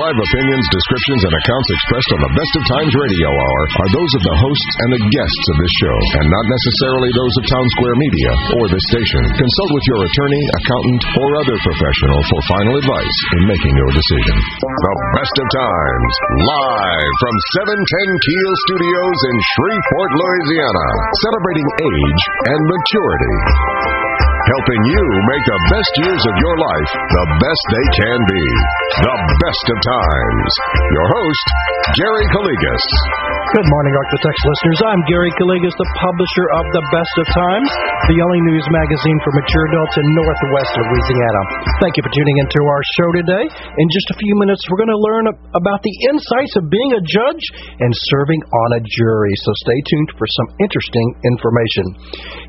live opinions, descriptions, and accounts expressed on the Best of Times Radio Hour are those of the hosts and the guests of this show, and not necessarily those of Town Square Media or this station. Consult with your attorney, accountant, or other professional for final advice in making your decision. The Best of Times, live from 710 Keel Studios in Shreveport, Louisiana, celebrating age and maturity helping you make the best years of your life the best they can be. The best of times. Your host, Gary Calligas. Good morning, ArkLaTex listeners. I'm Gary Calligas, the publisher of The Best of Times, the only news magazine for mature adults in Northwest Louisiana. Thank you for tuning into our show today. In just a few minutes, we're going to learn about the insights of being a judge and serving on a jury. So stay tuned for some interesting information.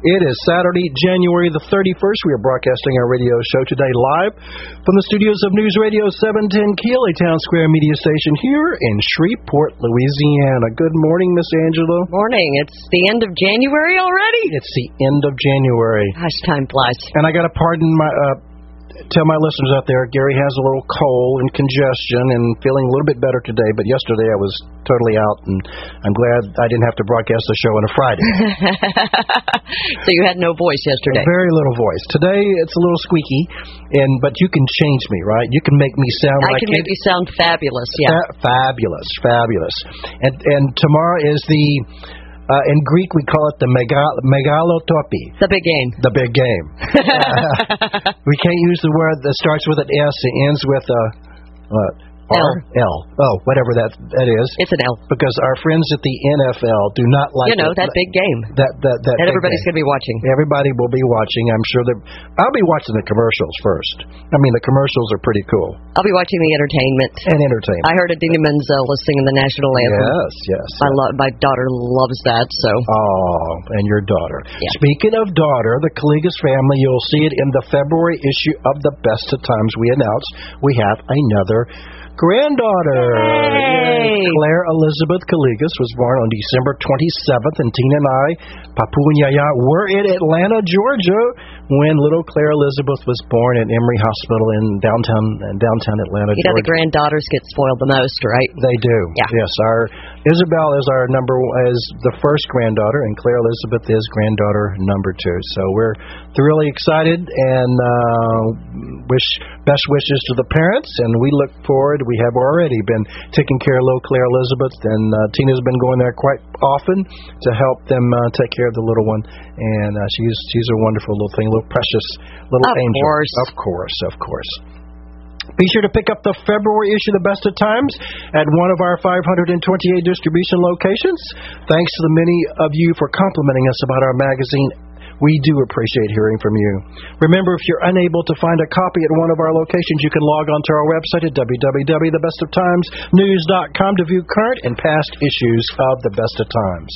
It is Saturday, January the 31st. We are broadcasting our radio show today live from the studios of News Radio 710 Keel, a town square media station here in Shreveport, Louisiana. Good morning, Miss Angela. Morning. It's the end of January already. It's the end of January. Gosh, time flies. And I got to pardon my uh, tell my listeners out there, Gary has a little cold and congestion and feeling a little bit better today, but yesterday I was totally out, and I'm glad I didn't have to broadcast the show on a Friday. so you had no voice yesterday. Very little voice. Today it's a little squeaky, and but you can change me, right? You can make me sound I like can make it, you sound fabulous. Yeah. fa- fabulous, fabulous. And and tomorrow is the uh, in Greek we call it the megal- megalotopi. The big game. The big game. we can't use the word that starts with an S and ends with a what? R? L. Oh, whatever that that is. It's an L. Because our friends at the NFL do not like You know, it. that big game. that that that That everybody's going to be watching. Everybody will be watching. I'm sure that I'll be watching the commercials first. I mean, the commercials are pretty cool I'll be watching the entertainment. and entertainment. I heard Idina Menzel was singing the national anthem. yes, yes. My, lo- my daughter loves that, so. Oh, and your daughter. Yeah. Speaking of daughter, the Calligas family, you'll see it in the February issue of the Best of Times. We announced we have another granddaughter. Yay! Claire Elizabeth Calligas was born on December 27th, and Tina and I, Papu and Yaya, were in Atlanta, Georgia, when little Claire Elizabeth was born at Emory Hospital in downtown in downtown Atlanta, You know, the granddaughters get spoiled the most, right? They do. Yeah. Yes, our Isabel is our number is the first granddaughter, and Claire Elizabeth is granddaughter number two. So we're really excited and uh, wish best wishes to the parents, and we look forward. We have already been taking care of little Claire Elizabeth, and uh, Tina's been going there quite often to help them uh, take care of the little one, and uh, she's she's a wonderful little thing, little precious little angel. Of angel. course. Of course, of course. Be sure to pick up the February issue of the Best of Times at one of our 528 distribution locations. Thanks to the many of you for complimenting us about our magazine. We do appreciate hearing from you. Remember, if you're unable to find a copy at one of our locations, you can log on to our website at www.thebestoftimesnews.com to view current and past issues of the Best of Times.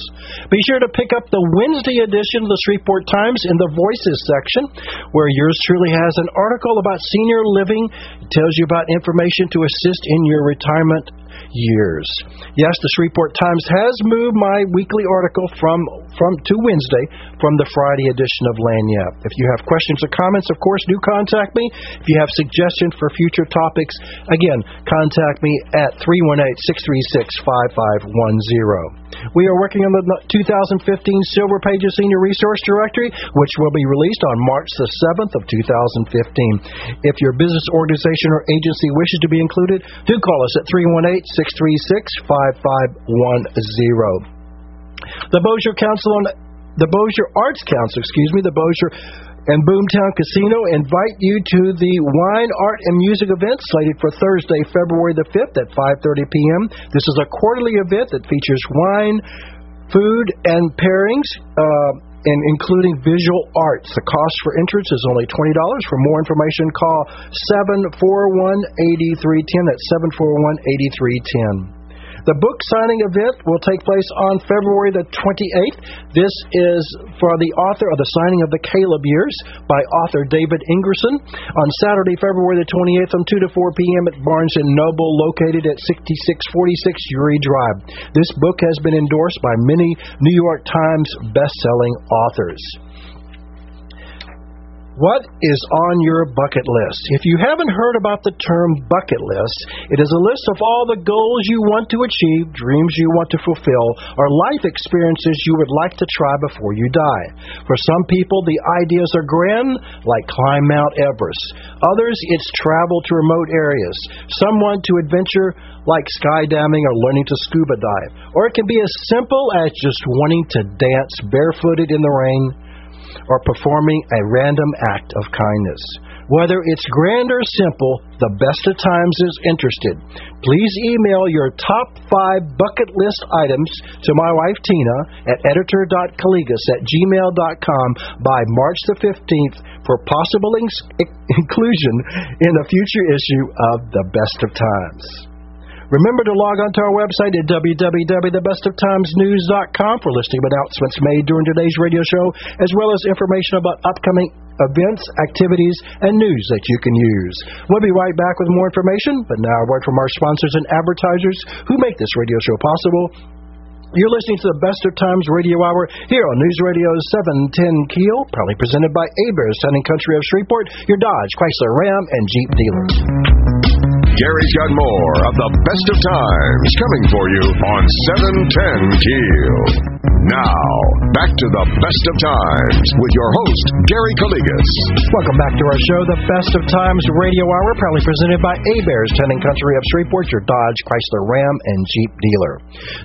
Be sure to pick up the Wednesday edition of the Shreveport Times in the Voices section, where yours truly has an article about senior living. It tells you about information to assist in your retirement years. Yes, the Shreveport Times has moved my weekly article from from to Wednesday from the Friday edition of Lagniappe. If you have questions or comments, of course, do contact me. If you have suggestions for future topics, again, contact me at 318-636-5510. We are working on the 2015 Silver Pages Senior Resource Directory, which will be released on March the 7th of 2015. If your business organization or agency wishes to be included, do call us at 318-636-5510. The Bossier Council on the Bossier Arts Council, excuse me, the Bossier and Boomtown Casino invite you to the Wine, Art, and Music event slated for Thursday, February the 5th at 5:30 p.m. This is a quarterly event that features wine, food, and pairings. Uh, and including visual arts. The cost for entrance is only $20. For more information, call 741-8310. That's 741-8310. The book signing event will take place on February the 28th. This is for the author of The Signing of the Caleb Years by author David Ingerson on Saturday, February the 28th from 2 to 4 p.m. at Barnes & Noble located at 6646 Youree Drive. This book has been endorsed by many New York Times best-selling authors. What is on your bucket list? If you haven't heard about the term bucket list, it is a list of all the goals you want to achieve, dreams you want to fulfill, or life experiences you would like to try before you die. For some people, the ideas are grand, like climb Mount Everest. Others, it's travel to remote areas. Some want to adventure like skydiving or learning to scuba dive. Or it can be as simple as just wanting to dance barefooted in the rain or performing a random act of kindness. Whether it's grand or simple, the best of times is interested. Please email your top five bucket list items to my wife Tina at editor.calligas at gmail.com by March the 15th for possible in- inclusion in a future issue of The Best of Times. Remember to log on to our website at www.thebestoftimesnews.com for listing of announcements made during today's radio show, as well as information about upcoming events, activities, and news that you can use. We'll be right back with more information, but now a word from our sponsors and advertisers who make this radio show possible. You're listening to the Best of Times Radio Hour here on News Radio 710 Keel, proudly presented by Heberts, Sun and Country of Shreveport, your Dodge, Chrysler, Ram, and Jeep dealers. Gary's got more of the best of times coming for you on 710 Keel. Now, back to the best of times with your host, Gary Calligas. Welcome back to our show, the Best of Times Radio Hour, proudly presented by Heberts, Town and Country of Shreveport, your Dodge, Chrysler, Ram, and Jeep dealer.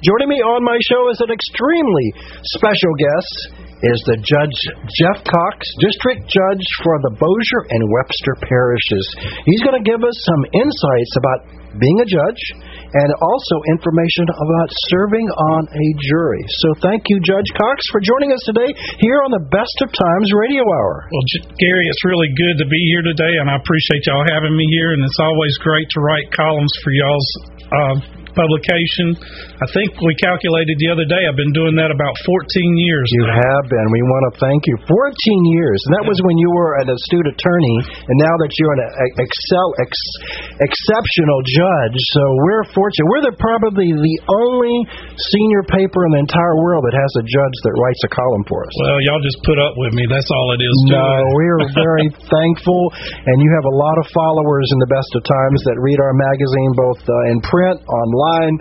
Joining me on my show is an extremely special guest is the Judge Jeff Cox, District Judge for the Bossier and Webster parishes. He's going to give us some insights about being a judge and also information about serving on a jury. So thank you, Judge Cox, for joining us today here on the Best of Times Radio Hour. Well, Gary, it's really good to be here today, and I appreciate y'all having me here. And it's always great to write columns for y'all's uh, publication. I think we calculated the other day. I've been doing that about 14 years. You now. have been. We want to thank you. 14 years, and that was when you were an astute attorney, and now that you're an excel ex, exceptional judge. So we're fortunate. We're the probably the only senior paper in the entire world that has a judge that writes a column for us. Well, y'all just put up with me. That's all it is. No, we're very thankful, and you have a lot of followers in the best of times that read our magazine both uh, in print, online online,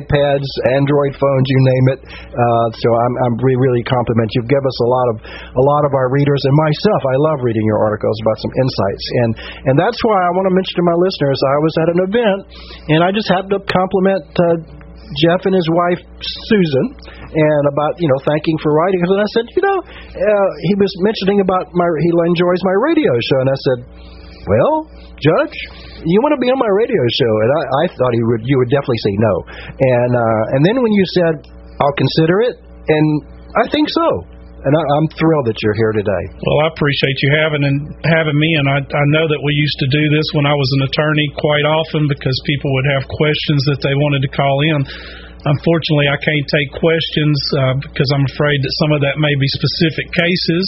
iPads, Android phones, you name it. Uh, so I'm, I'm really, really compliment you. Give us a lot of a lot of our readers and myself. I love reading your articles about some insights, and and that's why I want to mention to my listeners. I was at an event, and I just happened to compliment. Uh, Jeff and his wife Susan, and about you know thanking for writing. And I said, you know, uh, he was mentioning about my he enjoys my radio show, and I said, well, Judge, you want to be on my radio show? And I, I thought he would, you would definitely say no. And uh, and then when you said, I'll consider it, and I think so. And I, I'm thrilled that you're here today. Well, I appreciate you having and having me, and I, I know that we used to do this when I was an attorney quite often because people would have questions that they wanted to call in. Unfortunately, I can't take questions uh, because I'm afraid that some of that may be specific cases.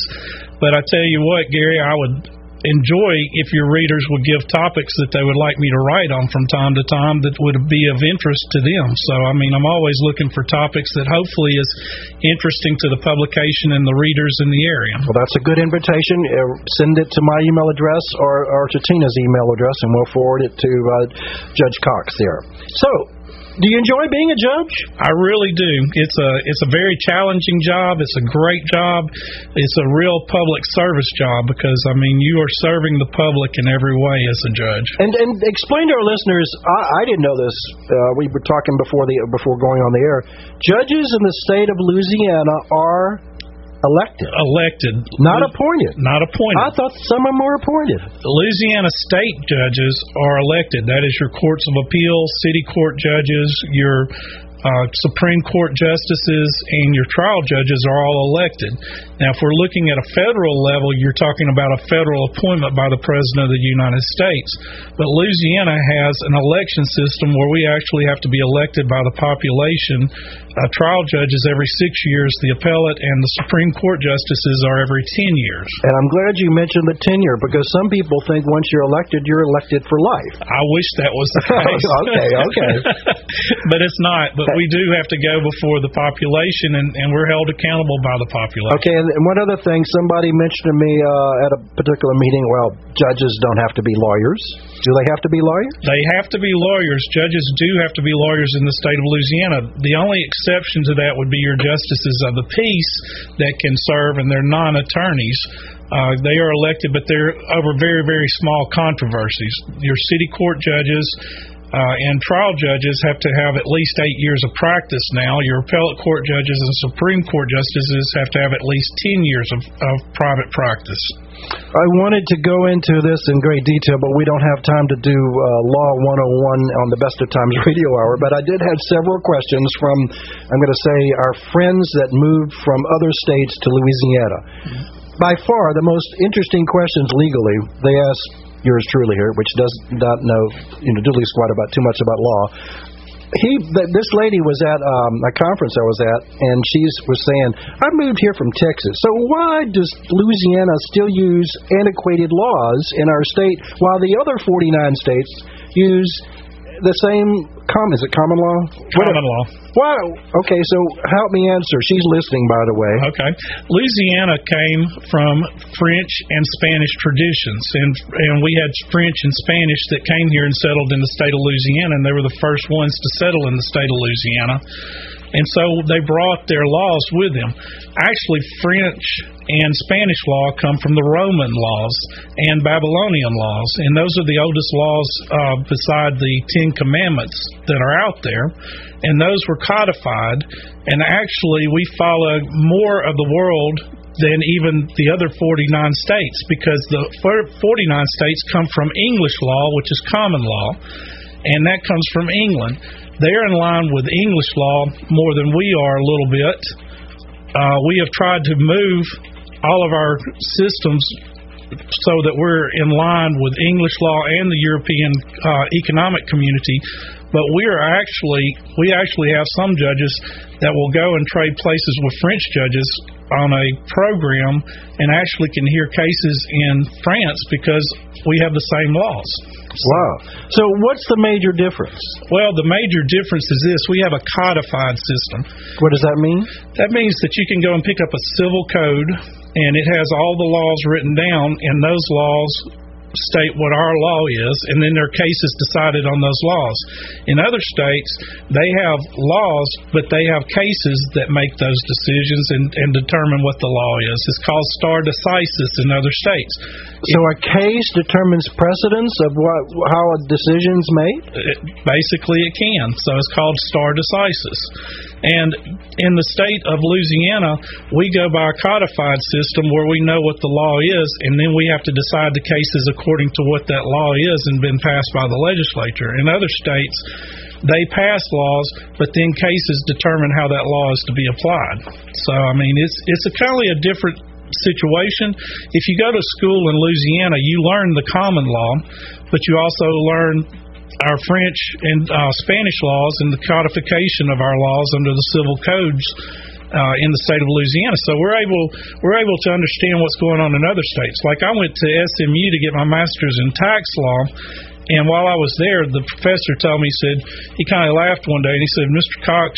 But I tell you what, Gary, I would enjoy if your readers would give topics that they would like me to write on from time to time that would be of interest to them. So, I mean, I'm always looking for topics that hopefully is interesting to the publication and the readers in the area. Well, that's a good invitation. Uh, send it to my email address or, or to Tina's email address, and we'll forward it to uh, Judge Cox there. So, do you enjoy being a judge? I really do. It's a it's a very challenging job. It's a great job. It's a real public service job because I mean you are serving the public in every way as a judge. And and explain to our listeners. I, I didn't know this. Uh, we were talking before the before going on the air. Judges in the state of Louisiana are Elected. Elected. Not appointed. Not appointed. I thought some of them were appointed. Louisiana state judges are elected. That is your courts of appeal, city court judges, your uh, Supreme Court justices and your trial judges are all elected. Now, if we're looking at a federal level, you're talking about a federal appointment by the President of the United States. But Louisiana has an election system where we actually have to be elected by the population. Uh, trial judges every six years, the appellate and the Supreme Court justices are every 10 years. And I'm glad you mentioned the tenure because some people think once you're elected, you're elected for life. I wish that was the case. okay, okay. but it's not. But we do have to go before the population, and, and we're held accountable by the population. Okay, and one other thing, somebody mentioned to me uh, at a particular meeting. Well, judges don't have to be lawyers. Do they have to be lawyers? They have to be lawyers. Judges do have to be lawyers in the state of Louisiana. The only exception to that would be your justices of the peace that can serve, and they're non-attorneys. Uh, they are elected, but they're over very, very small controversies. Your city court judges uh, and trial judges have to have at least eight years of practice now. Your appellate court judges and Supreme Court justices have to have at least 10 years of, of private practice. I wanted to go into this in great detail, but we don't have time to do uh, Law 101 on the Best of Times radio hour. But I did have several questions from, I'm going to say, our friends that moved from other states to Louisiana. By far, the most interesting questions legally, they asked yours truly here, which does not know, you know, diddly squat about too much about law. He this lady was at um, a conference I was at, and she was saying, "I moved here from Texas, so why does Louisiana still use antiquated laws in our state while the other 49 states use the same com is it common law? Common law. Wow. Okay, so help me answer. She's listening, by the way. Okay. Louisiana came from French and Spanish traditions, and and we had French and Spanish that came here and settled in the state of Louisiana, and they were the first ones to settle in the state of Louisiana. And so they brought their laws with them. Actually, French and Spanish law come from the Roman laws and Babylonian laws, and those are the oldest laws uh, beside the Ten Commandments that are out there. And those were codified, and actually, we follow more of the world than even the other 49 states because the 49 states come from English law, which is common law, and that comes from England. They're in line with English law more than we are a little bit. Uh, we have tried to move all of our systems so that we're in line with English law and the European uh, economic community. But we are actually we actually have some judges that will go and trade places with French judges on a program and actually can hear cases in France because we have the same laws. Wow. So what's the major difference? Well, the major difference is this we have a codified system. What does that mean? That means that you can go and pick up a civil code and it has all the laws written down, and those laws state what our law is, and then their are cases decided on those laws. In other states, they have laws, but they have cases that make those decisions and, and determine what the law is. It's called stare decisis in other states. So a case determines precedence of what how a decision's made. It, basically, it can. So it's called stare decisis. And in the state of Louisiana, we go by a codified system where we know what the law is, and then we have to decide the cases according to what that law is and been passed by the legislature. In other states, they pass laws, but then cases determine how that law is to be applied. So, I mean, it's it's a kind of a different situation. If you go to school in Louisiana, you learn the common law, but you also learn our French and uh, Spanish laws and the codification of our laws under the civil codes uh, in the state of Louisiana. So we're able we're able to understand what's going on in other states. Like I went to SMU to get my master's in tax law, and while I was there, the professor told me, he said, he kind of laughed one day and he said, Mr. Cox,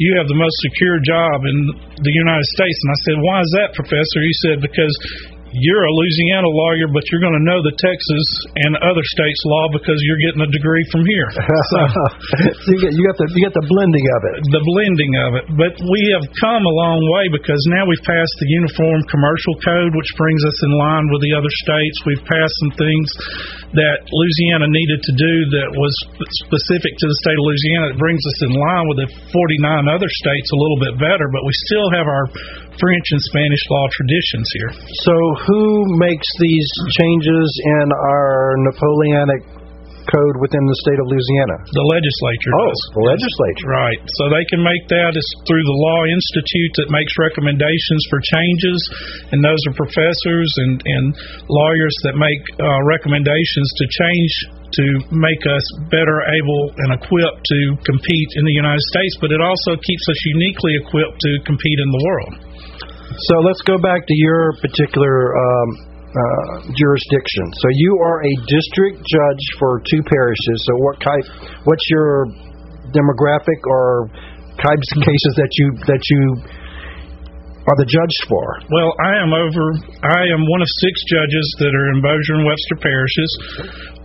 you have the most secure job in the United States. And I said, why is that, professor? He said, because you're a Louisiana lawyer, but you're going to know the Texas and other states' law because you're getting a degree from here. So, so you, get, you got the you got the blending of it. The blending of it, but we have come a long way because now we've passed the Uniform Commercial Code, which brings us in line with the other states. We've passed some things that Louisiana needed to do that was specific to the state of Louisiana. It brings us in line with the 49 other states a little bit better, but we still have our French and Spanish law traditions here. So, who makes these changes in our Napoleonic code within the state of Louisiana? The legislature Oh, does. the legislature. Right. So they can make that is through the Law Institute that makes recommendations for changes, and those are professors and, and lawyers that make uh, recommendations to change to make us better able and equipped to compete in the United States, but it also keeps us uniquely equipped to compete in the world. So let's go back to your particular um, uh, jurisdiction. So you are a district judge for two parishes. So what type? What's your demographic or types of cases that you that you are the judge for? Well, I am over. I am one of six judges that are in Bossier and Webster parishes.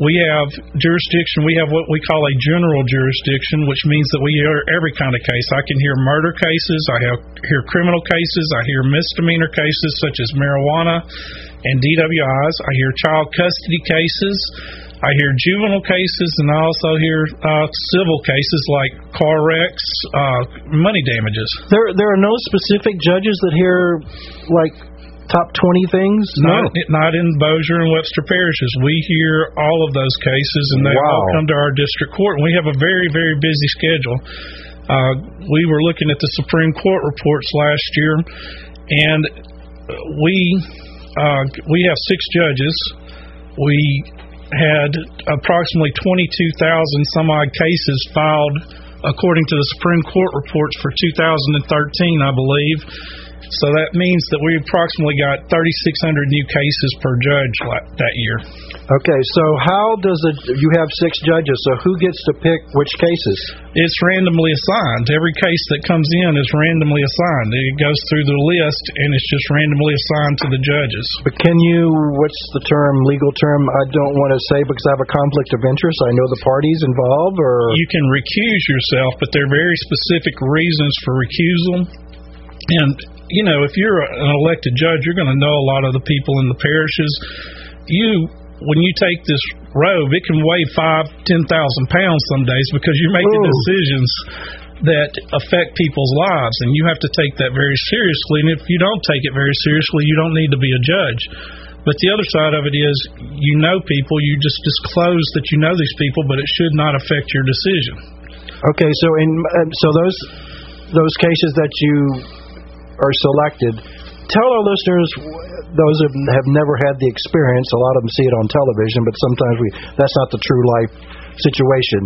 We have jurisdiction. We have what we call a general jurisdiction, which means that we hear every kind of case. I can hear murder cases. I have hear criminal cases. I hear misdemeanor cases such as marijuana and DWIs. I hear child custody cases. I hear juvenile cases, and I also hear uh, civil cases like car wrecks, uh, money damages. There, there are no specific judges that hear like top twenty things. Not, not in Bossier and Webster parishes. We hear all of those cases, and they Wow. all come to our district court. And we have a very, very busy schedule. Uh, we were looking at the Supreme Court reports last year, and we uh, we have six judges. We had approximately 22,000 some odd cases filed according to the Supreme Court reports for 2013, I believe. So that means that we approximately got 3,600 new cases per judge that year. Okay, so how does it? You have six judges, so who gets to pick which cases? It's randomly assigned. Every case that comes in is randomly assigned. It goes through the list and it's just randomly assigned to the judges. But can you? What's the term? Legal term? I don't want to say because I have a conflict of interest. I know the parties involved, or You can recuse yourself, but there are very specific reasons for recusal. And, you know, if you're an elected judge, you're going to know a lot of the people in the parishes. You, when you take this robe, it can weigh five, ten thousand pounds some days because you're making Ooh. decisions that affect people's lives, and you have to take that very seriously. And if you don't take it very seriously, you don't need to be a judge. But the other side of it is, you know people, you just disclose that you know these people, but it should not affect your decision. okay, so in uh, so those those cases that you are selected, tell our listeners those who have never had the experience. A lot of them see it on television, but sometimes we that's not the true life situation.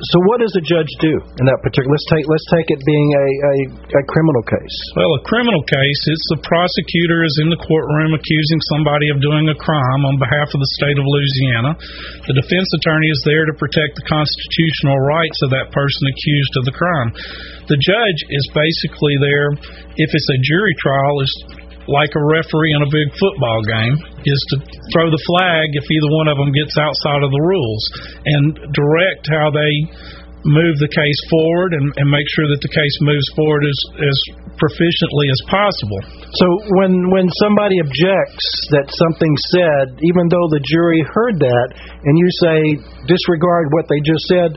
So what does a judge do in that particular? Let's take let's take it being a, a, a criminal case. Well, a criminal case, it's the prosecutor is in the courtroom accusing somebody of doing a crime on behalf of the state of Louisiana. The defense attorney is there to protect the constitutional rights of that person accused of the crime. The judge is basically there, if it's a jury trial, is like a referee in a big football game, is to throw the flag if either one of them gets outside of the rules and direct how they move the case forward and, and make sure that the case moves forward as, as proficiently as possible. So when when somebody objects that something said, even though the jury heard that, and you say disregard what they just said,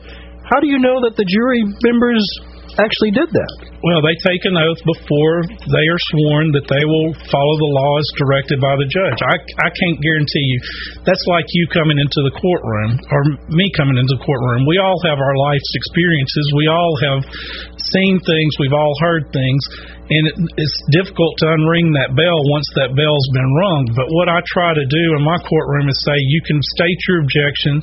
how do you know that the jury members actually did that? Well, they take an oath before they are sworn that they will follow the law as directed by the judge. I, I can't guarantee you. That's like you coming into the courtroom or me coming into the courtroom. We all have our life's experiences. We all have seen things. We've all heard things. And it, it's difficult to unring that bell once that bell's been rung. But what I try to do in my courtroom is say you can state your objection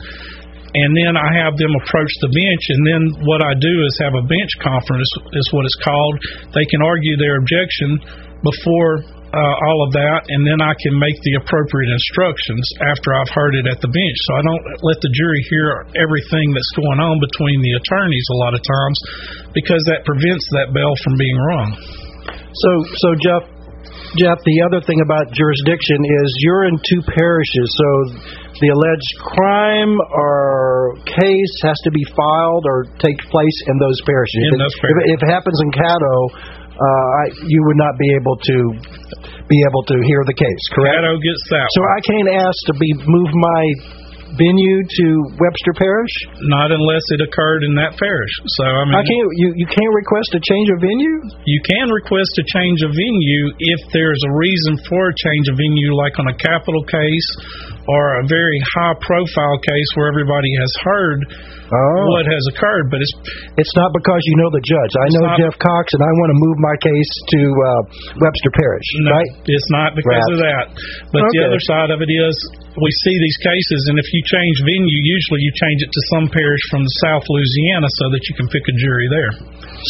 and then I have them approach the bench, and then what I do is have a bench conference, is what it's called. They can argue their objection before uh, all of that, and then I can make the appropriate instructions after I've heard it at the bench. So I don't let the jury hear everything that's going on between the attorneys a lot of times, because that prevents that bell from being rung. So so Jeff Jeff, the other thing about jurisdiction is you're in two parishes, so the alleged crime or case has to be filed or take place in those parishes. In If it- those parishes. it, if it happens in Caddo, uh, I- you would not be able to be able to hear the case, correct? Caddo gets that. So I can't ask to be move my venue to Webster Parish. Not unless it occurred in that parish. So I mean, I can't. You you can't request a change of venue. You can request a change of venue if there's a reason for a change of venue, like on a capital case or a very high profile case where everybody has heard Oh. what has occurred. But it's It's not because you know the judge. I know Jeff Cox, and I want to move my case to uh, Webster Parish. no, Right? it's not because Right. of that. But the other side of it is we see these cases, and if you change venue, usually you change it to some parish from the South Louisiana so that you can pick a jury there.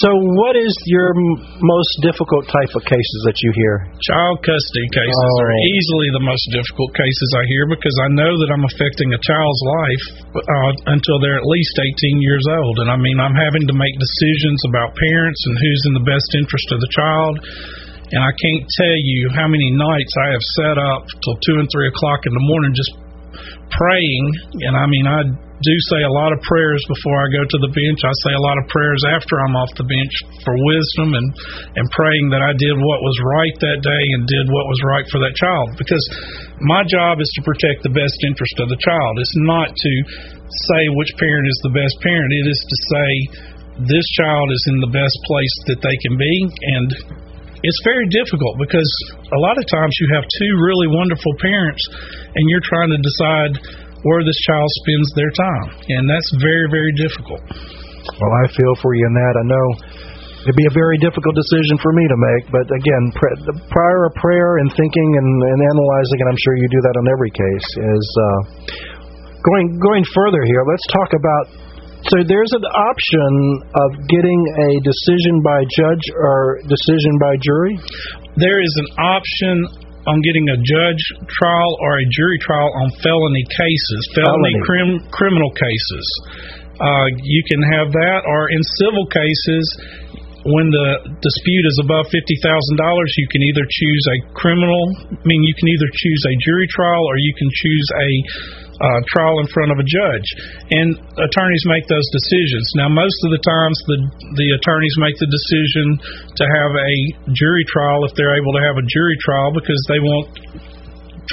So, what is your m- most difficult type of cases that you hear? Child custody cases are Oh. easily the most difficult cases I hear because I know that I'm affecting a child's life uh, until they're at least 18 years old. And I mean, I'm having to make decisions about parents and who's in the best interest of the child. And I can't tell you how many nights I have sat up till two and three o'clock in the morning just praying. And I mean, I do say a lot of prayers before I go to the bench. I say a lot of prayers after I'm off the bench for wisdom and and praying that I did what was right that day and did what was right for that child because my job is to protect the best interest of the child. It's not to say which parent is the best parent. It is to say this child is in the best place that they can be and it's very difficult because a lot of times you have two really wonderful parents and you're trying to decide where this child spends their time. And that's very, very difficult. Well, I feel for you in that. I know it'd be a very difficult decision for me to make, but again, prior prayer and thinking and, and analyzing, and I'm sure you do that on every case, is uh, going going further here. Let's talk about. So there's an option of getting a decision by judge or decision by jury. There is an option on getting a judge trial or a jury trial on felony cases, felony, felony. Crim- criminal cases. Uh, you can have that, or in civil cases, when the dispute is above fifty thousand dollars, you can either choose a criminal. I mean, you can either choose a jury trial or you can choose a uh, trial in front of a judge, and attorneys make those decisions. Now, most of the times, the the attorneys make the decision to have a jury trial if they're able to have a jury trial because they want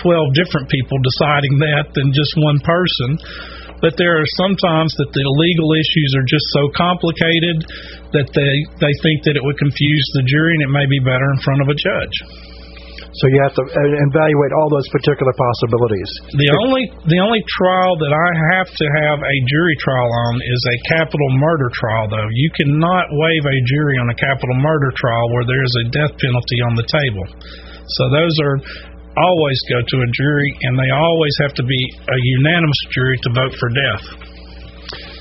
twelve different people deciding that than just one person. But there are sometimes that the legal issues are just so complicated that they they think that it would confuse the jury, and it may be better in front of a judge. So you have to uh, evaluate all those particular possibilities. The only the only trial that I have to have a jury trial on is a capital murder trial. Though you cannot waive a jury on a capital murder trial where there is a death penalty on the table. So those are always go to a jury, and they always have to be a unanimous jury to vote for death.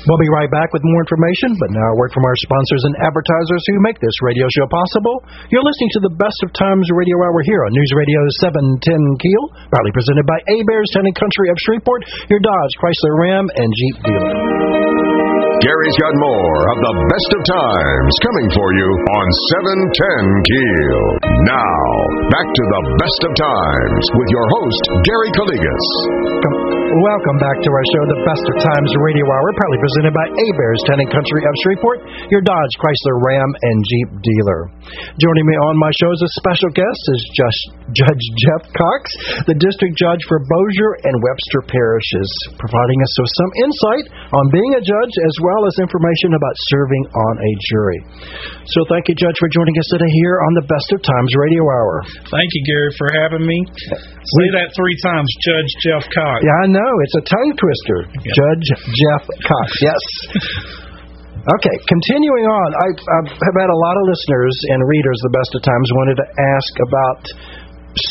We'll be right back with more information, but now a word from our sponsors and advertisers who make this radio show possible. You're listening to the Best of Times Radio Hour here on News Radio 710 Keel, proudly presented by A Bears Town Country of Shreveport, your Dodge, Chrysler Ram, and Jeep dealer. Gary's got more of the best of times coming for you on 710 Keel. Now, back to the best of times with your host, Gary Calligas. Welcome back to our show, The Best of Times Radio Hour, proudly presented by Heberts Town and Country of Shreveport, your Dodge, Chrysler, Ram, and Jeep dealer. Joining me on my show as a special guest is Judge Jeff Cox, the District Judge for Bossier and Webster Parishes, providing us with some insight on being a judge as well as information about serving on a jury. So thank you, Judge, for joining us today here on the Best of Times Radio Hour. Thank you, Gary, for having me. Say that three times, Judge Jeff Cox. Yeah, I know. It's a tongue twister. Judge Jeff Cox. Yes. Okay, continuing on, I, have had a lot of listeners and readers, the best of times, wanted to ask about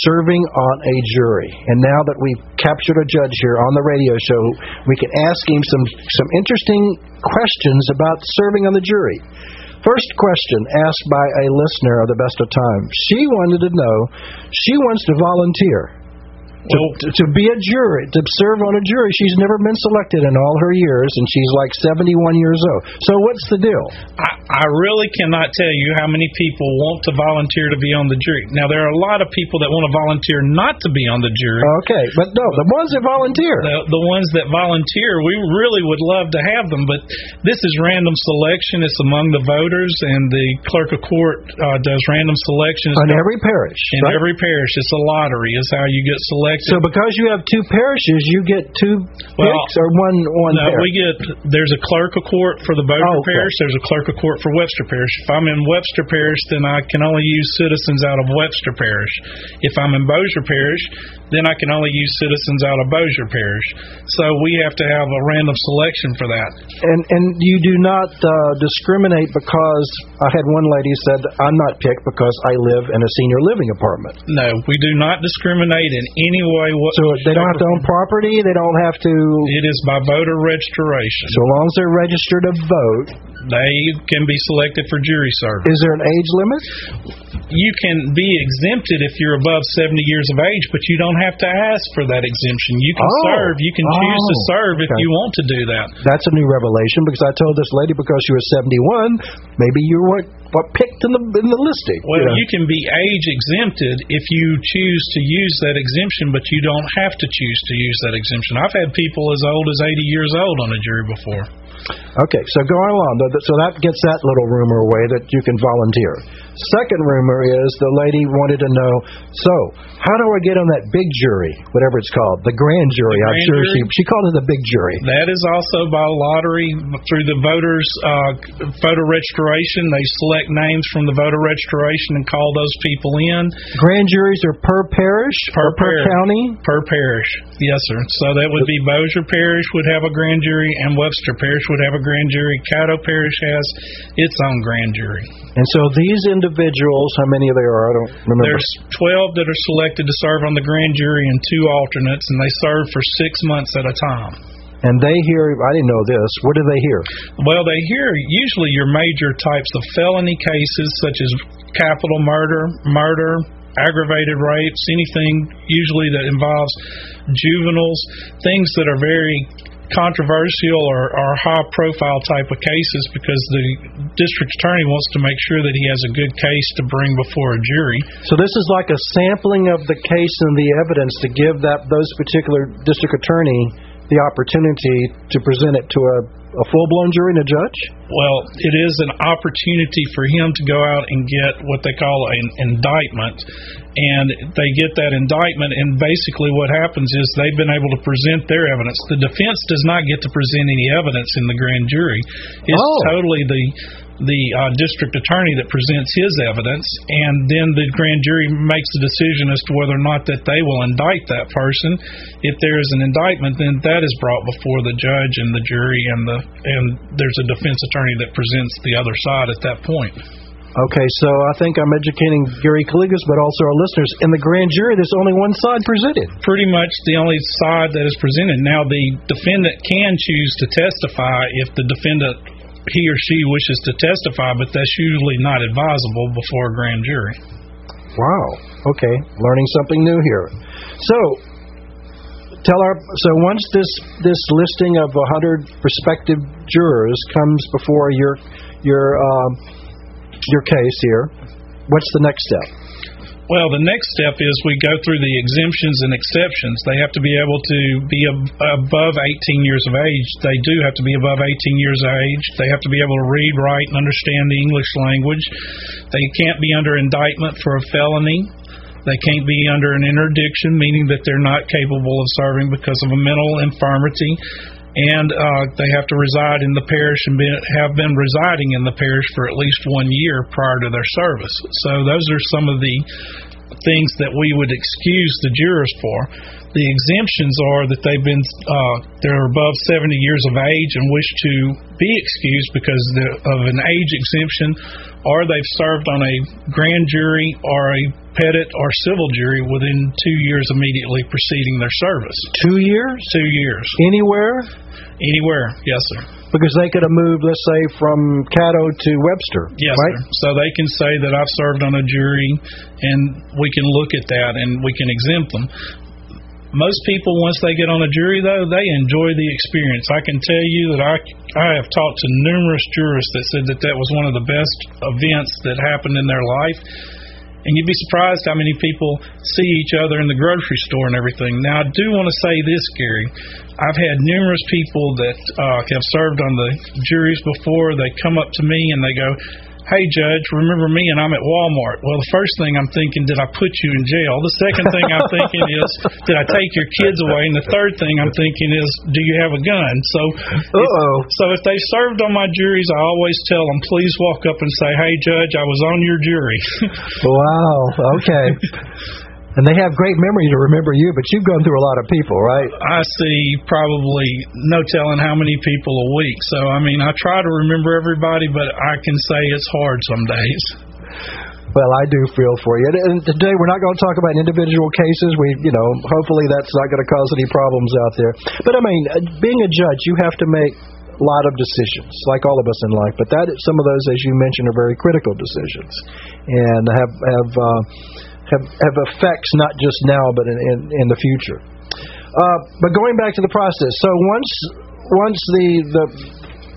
serving on a jury. And now that we've captured a judge here on the radio show, we can ask him some, some interesting questions about serving on the jury. First question asked by a listener of the best of times. She wanted to know, she wants to volunteer to, to, be a jury, to serve on a jury. She's never been selected in all her years, and she's like 71 years old. So what's the deal? I, I really cannot tell you how many people want to volunteer to be on the jury. Now, there are a lot of people that want to volunteer not to be on the jury. Okay, but no, the ones that volunteer. The, the ones that volunteer, we really would love to have them, but this is random selection. It's among the voters, and the clerk of court uh, does random selection. On every parish. In right? every parish. It's a lottery, is how you get selected so because you have two parishes, you get two well, picks or one one. No, we get there's a clerk of court for the Bossier oh, okay. Parish. There's a clerk of court for Webster Parish. If I'm in Webster Parish, then I can only use citizens out of Webster Parish. If I'm in Bossier Parish, then I can only use citizens out of Bossier Parish. So we have to have a random selection for that. And and you do not uh, discriminate because I had one lady said I'm not picked because I live in a senior living apartment. No, we do not discriminate in any way So they don't have to own property. They don't have to. It is by voter registration. So long as they're registered to vote, they can be selected for jury service. Is there an age limit? you can be exempted if you're above 70 years of age, but you don't have to ask for that exemption. You can Oh. serve. You can choose to Oh, serve if you want to do that. That's a new revelation because I told this lady because she was 71, maybe you weren't what picked in the in the listing. Well, you know. you can be age exempted if you choose to use that exemption, but you don't have to choose to use that exemption. I've had people as old as 80 years old on a jury before. Okay, so going along, so that gets that little rumor away that you can volunteer. Second rumor is the lady wanted to know, so how do I get on that big jury, whatever it's called, the grand jury? The I'm sure jury? she she called it the big jury. That is also by lottery through the voters' uh, voter registration. They select names from the voter registration and call those people in Grand juries are per parish Per per parish. county. per parish. Yes, sir. So that would be Bossier Parish would have a grand jury, and Webster Parish would have a grand jury. Caddo Parish has its own grand jury. And so these individuals, how many of there are, I don't remember. There's 12 that are selected to serve on the grand jury and two alternates, and they serve for six months at a time. and they hear, I didn't know this. What do they hear? Well, they hear usually your major types of felony cases, such as capital murder, murder, aggravated rapes, anything usually that involves juveniles, things that are very controversial or, or high profile type of cases because the district attorney wants to make sure that he has a good case to bring before a jury. So this is like a sampling of the case and the evidence to give that those particular district attorney the opportunity to present it to a, a full blown jury and a judge. Well, it is an opportunity for him to go out and get what they call an indictment. And they get that indictment, and basically what happens is they've been able to present their evidence. The defense does not get to present any evidence in the grand jury. It's Oh. totally the the uh, district attorney that presents his evidence, and then the grand jury makes a decision as to whether or not that they will indict that person. If there is an indictment, then that is brought before the judge and the jury, and the and there's a defense attorney that presents the other side at that point. Okay, so I think I'm educating Gary Calligas, but also our listeners. In the grand jury, there's only one side presented. Pretty much the only side that is presented. Now, the defendant can choose to testify if the defendant he or she wishes to testify, but that's usually not advisable before a grand jury. Wow. Okay, learning something new here. So, tell our so once this this listing of a hundred prospective jurors comes before your your um, your case here, what's the next step? Well, the next step is we go through the exemptions and exceptions. They have to be able to be ab- above 18 years of age. They do have to be above 18 years of age. They have to be able to read, write, and understand the English language. They can't be under indictment for a felony. They can't be under an interdiction, meaning that they're not capable of serving because of a mental infirmity. And uh, they have to reside in the parish and be, have been residing in the parish for at least one year prior to their service. So those are some of the things that we would excuse the jurors for. The exemptions are that they've been uh, they're above 70 years of age and wish to be excused because of an age exemption, or they've served on a grand jury or a petit or civil jury within two years immediately preceding their service. Two years? Two years, Anywhere? Anywhere, yes, sir. Because they could have moved, let's say, from Caddo to Webster. Yes, right? sir. So they can say that I've served on a jury, and we can look at that and we can exempt them. Most people, once they get on a jury, though, they enjoy the experience. I can tell you that I I have talked to numerous jurors that said that that was one of the best events that happened in their life. And you'd be surprised how many people see each other in the grocery store and everything. Now, I do want to say this, Gary. I've had numerous people that uh, have served on the juries before. They come up to me and they go, Hey, Judge, remember me and I'm at Walmart. Well, the first thing I'm thinking, did I put you in jail? The second thing I'm thinking is, did I take your kids away? And the third thing I'm thinking is, do you have a gun? So, Uh-oh. so if they served on my juries, I always tell them, please walk up and say, Hey, Judge, I was on your jury. Wow. Okay. And they have great memory to remember you, but you've gone through a lot of people, right? I see probably no telling how many people a week. So I mean, I try to remember everybody, but I can say it's hard some days. Well, I do feel for you. And, today we're not going to talk about individual cases. We, you know, hopefully that's not going to cause any problems out there. But I mean, uh, being a judge, you have to make a lot of decisions, like all of us in life, but that some of those, as you mentioned, are very critical decisions, and have have uh, have, have effects not just now, but in in, in the future. Uh, but going back to the process, so once once the the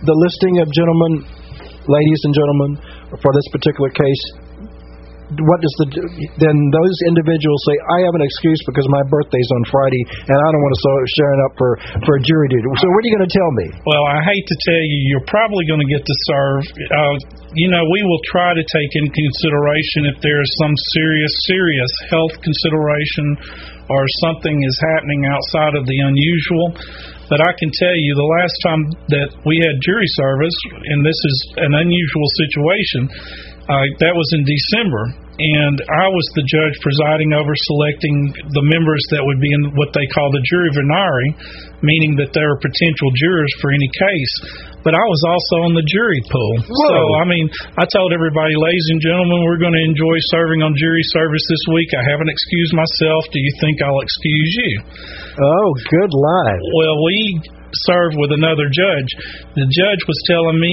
the listing of gentlemen, ladies and gentlemen, for this particular case what does the then those individuals say I have an excuse because my birthday's on Friday and I don't want to start up for for jury duty. So what are you going to tell me? Well, I hate to tell you, you're probably going to get to serve. Uh, you know, we will try to take in consideration if there is some serious serious health consideration or something is happening outside of the unusual. But I can tell you, the last time that we had jury service, and this is an unusual situation uh, that was in December, and I was the judge presiding over selecting the members that would be in what they call the jury venire, meaning that they were potential jurors for any case. But I was also on the jury pool. Whoa. So, I mean, I told everybody, ladies and gentlemen, we're going to enjoy serving on jury service this week. I haven't excused myself. Do you think I'll excuse you? Oh, good line. Well, we served with another judge. The judge was telling me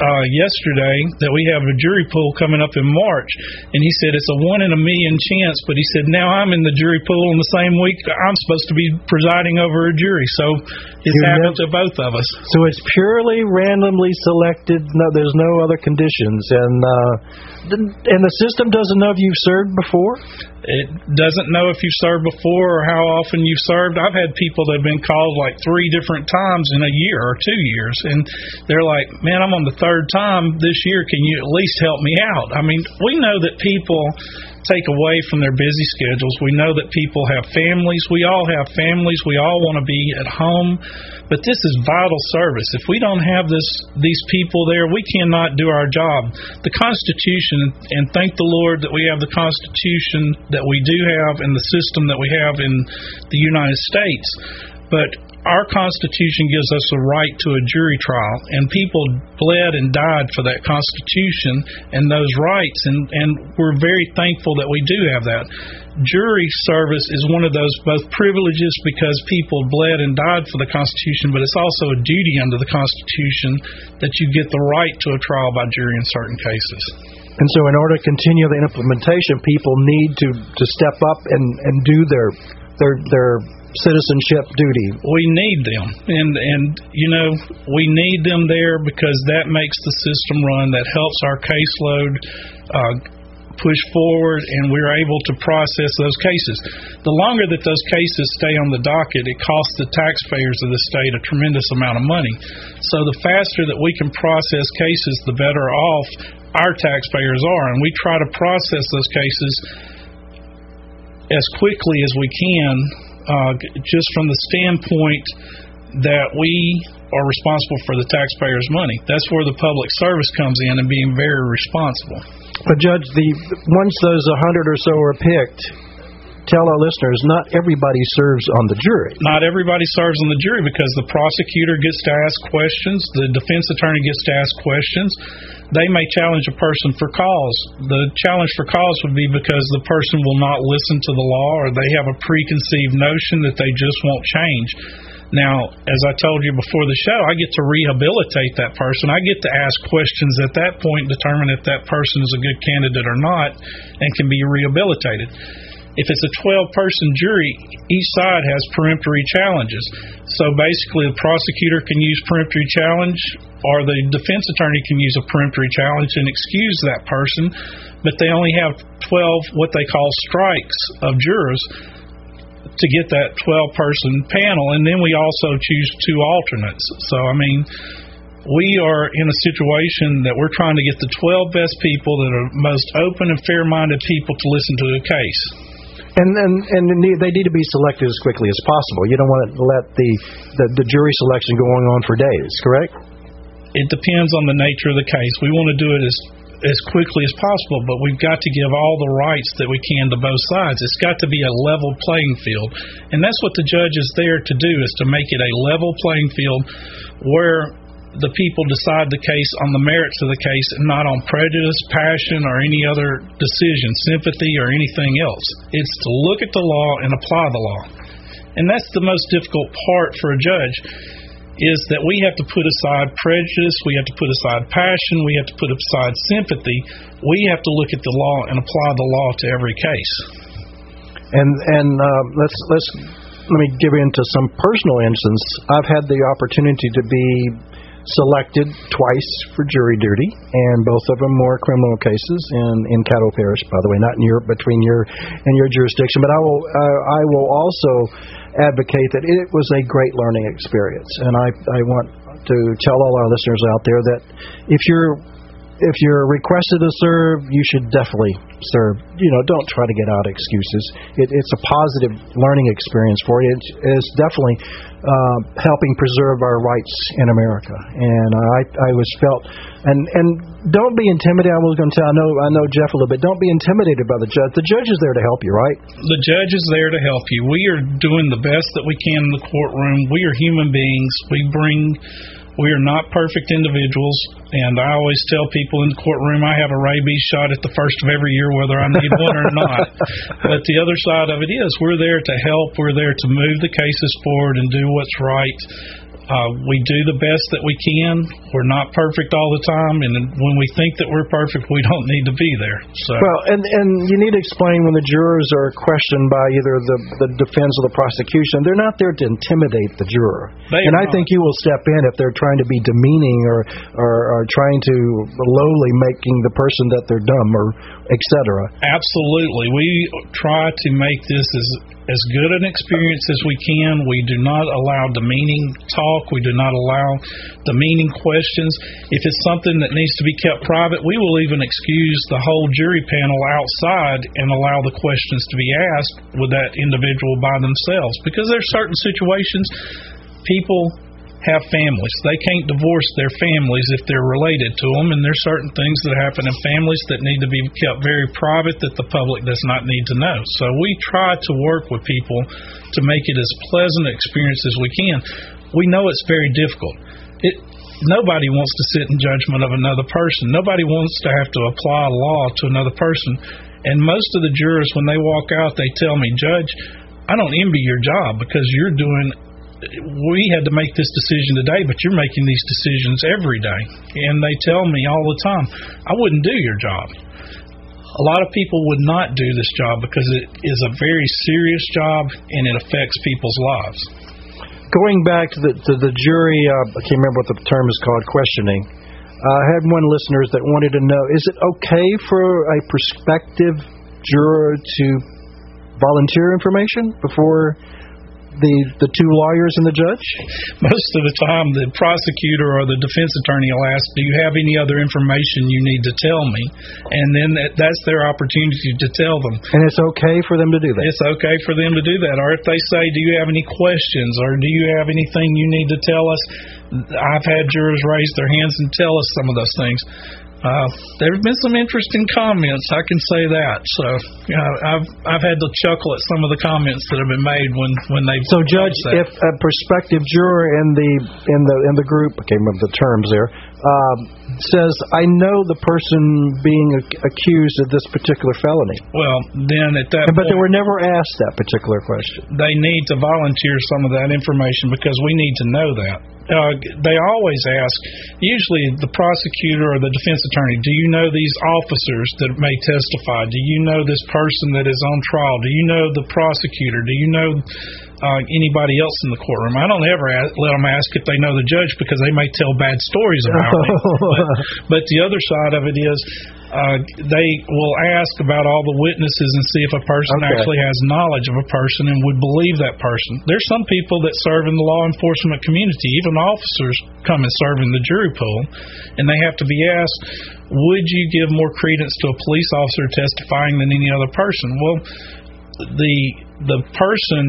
uh, yesterday that we have a jury pool coming up in March, and he said it's a one in a million chance. But he said now I'm in the jury pool in the same week I'm supposed to be presiding over a jury, so it's You happened to both of us. So it's purely randomly selected. No, there's no other conditions, and uh, and the system doesn't know if you've served before. It doesn't know if you've served before or how often you've served. I've had people that have been called like three different times in a year or two years, and they're like, "Man, I'm on the third time this year. Can you at least help me out?" I mean, we know that people take away from their busy schedules. We know that people have families. We all have families. We all want to be at home, but this is vital service. If we don't have this these people there, we cannot do our job. The Constitution, and thank the Lord that we have the Constitution that we do have and the system that we have in the United States. But our Constitution gives us a right to a jury trial, and people bled and died for that Constitution and those rights, and, and we're very thankful that we do have that. Jury service is one of those both privileges because people bled and died for the Constitution, but it's also a duty under the Constitution that you get the right to a trial by jury in certain cases. And so, in order to continue the implementation, people need to to step up and and do their their their citizenship duty. we need them. And and you know we need them there because that makes the system run that helps our caseload uh, push forward and we're able to process those cases. The longer that those cases stay on the docket it costs the taxpayers of the state a tremendous amount of money. So the faster that we can process cases the better off our taxpayers are. And we try to process those cases as quickly as we can, uh, just from the standpoint that we are responsible for the taxpayers' money. That's where the public service comes in and being very responsible. But Judge, the once those a hundred or so are picked, tell our listeners not everybody serves on the jury. Not everybody serves on the jury because the prosecutor gets to ask questions, the defense attorney gets to ask questions. They may challenge a person for cause. The challenge for cause would be because the person will not listen to the law or they have a preconceived notion that they just won't change. Now, as I told you before the show, I get to rehabilitate that person. I get to ask questions at that point, determine if that person is a good candidate or not, and can be rehabilitated. If it's a 12 person jury, each side has peremptory challenges. So basically, the prosecutor can use peremptory challenge, or the defense attorney can use a peremptory challenge and excuse that person, but they only have 12 what they call strikes of jurors to get that 12 person panel, and then we also choose two alternates. So, I mean, we are in a situation that we're trying to get the 12 best people that are most open and fair minded people to listen to the case. And and and they need- to be selected as quickly as possible. You don't want to let the, the the jury selection going on for days, correct? It depends on the nature of the case. We want to do it as as quickly as possible, but we've got to give all the rights that we can to both sides. It's got to be a level playing field. And that's what the judge is there to do is to make it a level playing field where the people decide the case on the merits of the case and not on prejudice, passion, or any other decision, sympathy, or anything else. It's to look at the law and apply the law. And that's the most difficult part for a judge is that we have to put aside prejudice, we have to put aside passion, we have to put aside sympathy. We have to look at the law and apply the law to every case. And and uh, let's let's let me give into some personal instance. I've had the opportunity to be selected twice for jury duty, and both of them were criminal cases in in Caddo Parish. By the way, not in your between your and your jurisdiction, but I will uh, I will also advocate that it was a great learning experience, and I I want to tell all our listeners out there that if you're if you're requested to serve, you should definitely serve. You know, don't try to get out excuses. It, it's a positive learning experience for you. It's, it's definitely uh, helping preserve our rights in America. And I, I was felt, and and don't be intimidated. I was going to tell. I know I know Jeff a little bit. Don't be intimidated by the judge. The judge is there to help you, right? The judge is there to help you. We are doing the best that we can in the courtroom. We are human beings. We bring we are not perfect individuals, and I always tell people in the courtroom I have a rabies shot at the first of every year, whether I need one or not. But the other side of it is we're there to help, we're there to move the cases forward and do what's right. Uh, we do the best that we can. We're not perfect all the time, and when we think that we're perfect, we don't need to be there. So well, and and you need to explain when the jurors are questioned by either the the defense or the prosecution, they're not there to intimidate the juror. They and I not. think you will step in if they're trying to be demeaning or or, or trying to lowly making the person that they're dumb or etc. Absolutely. We try to make this as as good an experience as we can. We do not allow demeaning talk. We do not allow demeaning questions. If it's something that needs to be kept private, we will even excuse the whole jury panel outside and allow the questions to be asked with that individual by themselves. Because there's certain situations people have families. They can't divorce their families if they're related to them, and there's certain things that happen in families that need to be kept very private that the public does not need to know. So we try to work with people to make it as pleasant an experience as we can. We know it's very difficult. It nobody wants to sit in judgment of another person. Nobody wants to have to apply law to another person. And most of the jurors when they walk out they tell me, "Judge, I don't envy your job because you're doing we had to make this decision today, but you're making these decisions every day. And they tell me all the time, I wouldn't do your job. A lot of people would not do this job because it is a very serious job and it affects people's lives. Going back to the to the jury, uh, I can't remember what the term is called, questioning. Uh, I had one listeners that wanted to know: Is it okay for a prospective juror to volunteer information before the the two lawyers and the judge? Most of the time, the prosecutor or the defense attorney will ask, "Do you have any other information you need to tell me?" And then that, that's their opportunity to tell them. And it's okay for them to do that. It's okay for them to do that. Or if they say, "Do you have any questions?" or "Do you have anything you need to tell us?" I've had jurors raise their hands and tell us some of those things. Uh, there have been some interesting comments. I can say that. So you know, I've I've had to chuckle at some of the comments that have been made when when they. So, Judge, if a prospective juror in the in the in the group, I can't remember the terms there, um, says, "I know the person being ac- accused of this particular felony," well, then at that but they were never asked that particular question. they need to volunteer some of that information because we need to know that. Uh, they always ask, usually the prosecutor or the defense attorney, do you know these officers that may testify? Do you know this person that is on trial? Do you know the prosecutor? Do you know uh, anybody else in the courtroom? I don't ever ask, let them ask if they know the judge because they may tell bad stories about me. But, but the other side of it is, uh, they will ask about all the witnesses and see if a person Okay. actually has knowledge of a person and would believe that person. There's some people that serve in the law enforcement community, even officers come and serve in the jury pool, and they have to be asked, would you give more credence to a police officer testifying than any other person? Well, the the person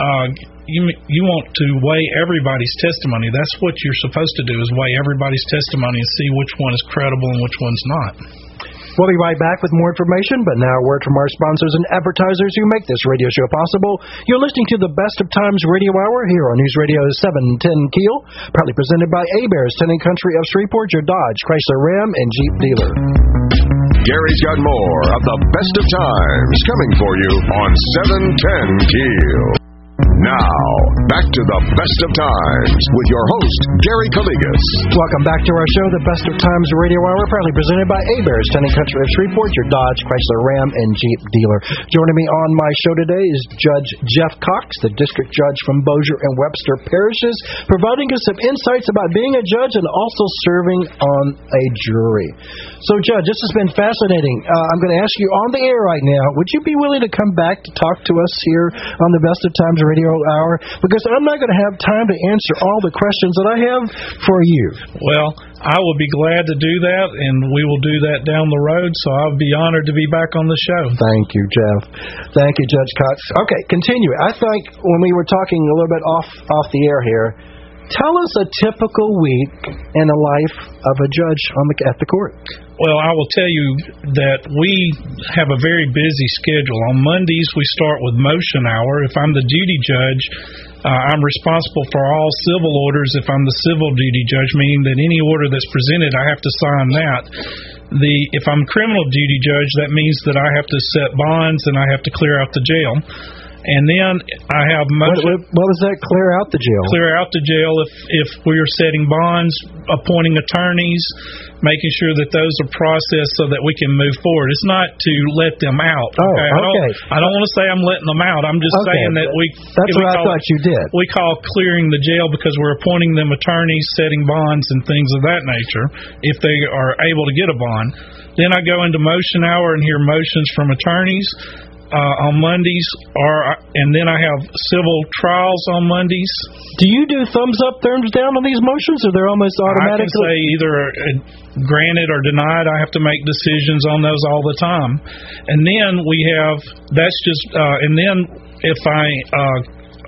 uh, you you want to weigh everybody's testimony. That's what you're supposed to do is weigh everybody's testimony and see which one is credible and which one's not. We'll be right back with more information, but now a word from our sponsors and advertisers who make this radio show possible. You're listening to the Best of Times Radio Hour here on News Radio 710 Keel, proudly presented by Heberts, Tenant Country of Shreveport, your Dodge, Chrysler Ram, and Jeep dealer. Gary's got more of the best of times coming for you on 710 Keel. Now, back to the best of times with your host, Gary Calligas. Welcome back to our show, the Best of Times Radio Hour, proudly presented by Heberts, Town and Country of Shreveport, your Dodge, Chrysler, Ram, and Jeep dealer. Joining me on my show today is Judge Jeff Cox, the district judge from Bossier and Webster parishes, providing us some insights about being a judge and also serving on a jury. So, Judge, this has been fascinating. Uh, I'm going to ask you on the air right now, would you be willing to come back to talk to us here on the Best of Times Radio Hour? Because I'm not going to have time to answer all the questions that I have for you. Well, I will be glad to do that, and we will do that down the road. So I'll be honored to be back on the show. Thank you, Jeff. Thank you, Judge Cox. Okay, continue. I think when we were talking a little bit off off the air here, tell us a typical week in the life of a judge on the at the court. Well, I will tell you that we have a very busy schedule. On Mondays, we start with motion hour. If I'm the duty judge, uh, I'm responsible for all civil orders. If I'm the civil duty judge, meaning that any order that's presented, I have to sign that. The if I'm criminal duty judge, that means that I have to set bonds and I have to clear out the jail. And then I have motion. What, what, was that? Clear out the jail. Clear out the jail if if we are setting bonds, appointing attorneys, making sure that those are processed so that we can move forward. It's not to let them out. Okay. Oh, okay. I don't, I don't want to say I'm letting them out. I'm just okay. saying that we. That's we what I thought you did. We call clearing the jail because we're appointing them attorneys, setting bonds, and things of that nature. If they are able to get a bond, then I go into motion hour and hear motions from attorneys uh, on Mondays, or and then I have civil trials on Mondays. Do you do thumbs up, thumbs down on these motions, or they're almost automatic? I can say either uh, granted or denied. I have to make decisions on those all the time, and then we have that's just uh, and then if I uh,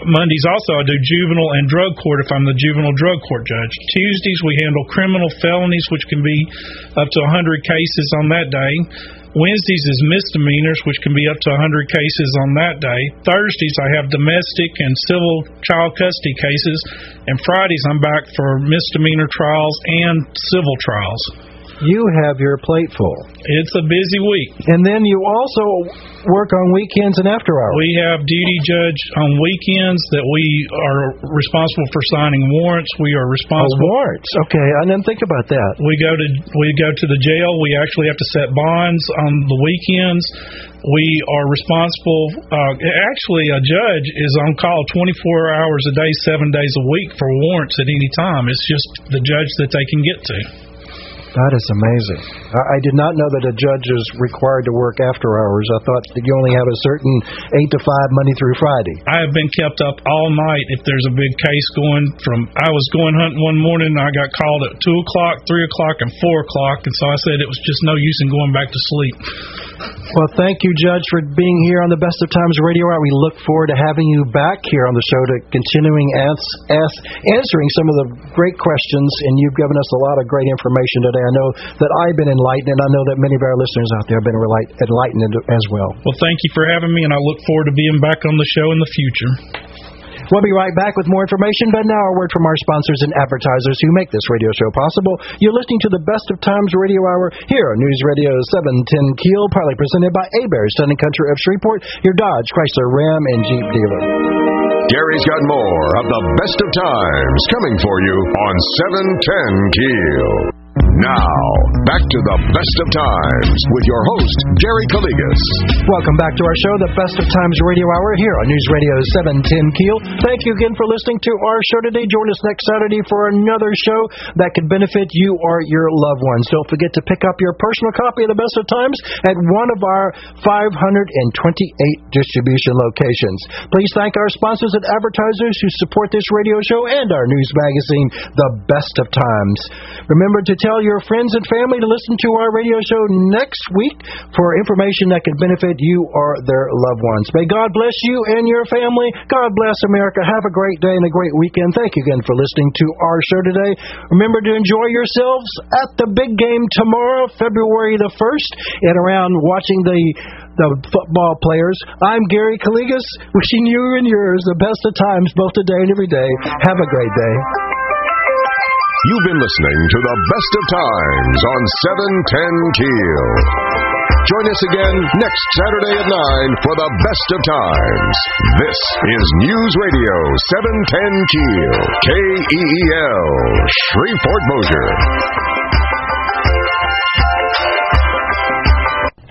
Mondays also I do juvenile and drug court if I'm the juvenile drug court judge. Tuesdays we handle criminal felonies, which can be up to 100 cases on that day. Wednesdays is misdemeanors, which can be up to 100 cases on that day. Thursdays, I have domestic and civil child custody cases. And Fridays, I'm back for misdemeanor trials and civil trials. You have your plate full. It's a busy week. And then you also work on weekends and after hours. We have duty judge on weekends that we are responsible for signing warrants. We are responsible oh, warrants. Okay, I didn't think about that. We go to we go to the jail. We actually have to set bonds on the weekends. We are responsible. Uh, actually, a judge is on call 24 hours a day, seven days a week for warrants at any time. It's just the judge that they can get to. That is amazing. I, I did not know that a judge is required to work after hours. I thought that you only have a certain 8 to 5 Monday through Friday. I have been kept up all night if there's a big case going from. I was going hunting one morning and I got called at 2 o'clock, 3 o'clock, and 4 o'clock, and so I said it was just no use in going back to sleep. Well, thank you, Judge, for being here on the Best of Times Radio Hour. We look forward to having you back here on the show to continuing as, as, answering some of the great questions, and you've given us a lot of great information today. I know that I've been enlightened, and I know that many of our listeners out there have been enlightened as well. Well, thank you for having me, and I look forward to being back on the show in the future. We'll be right back with more information, but now a word from our sponsors and advertisers who make this radio show possible. You're listening to the Best of Times Radio Hour here on News Radio 710 Keel, partly presented by Heberts, Sun Country of Shreveport, your Dodge, Chrysler, Ram, and Jeep dealer. Gary's got more of the best of times coming for you on 710 Keel. Now, back to the best of times with your host, Gary Calligas. Welcome back to our show, the Best of Times Radio Hour, here on News Radio 710 Keel. Thank you again for listening to our show today. Join us next Saturday for another show that could benefit you or your loved ones. Don't forget to pick up your personal copy of the Best of Times at one of our 528 distribution locations. Please thank our sponsors and advertisers who support this radio show and our news magazine, The Best of Times. Remember to tell your friends and family to listen to our radio show next week for information that can benefit you or their loved ones. May God bless you and your family. God bless America. Have a great day and a great weekend. Thank you again for listening to our show today. Remember to enjoy yourselves at the big game tomorrow, February the 1st, and around watching the the football players. I'm Gary Calligas, wishing you and yours the best of times both today and every day. Have a great day. You've been listening to the best of times on 710 Keel. Join us again next Saturday at 9 for the best of times. This is News Radio 710 Keel, K E E L, Shreveport Bossier.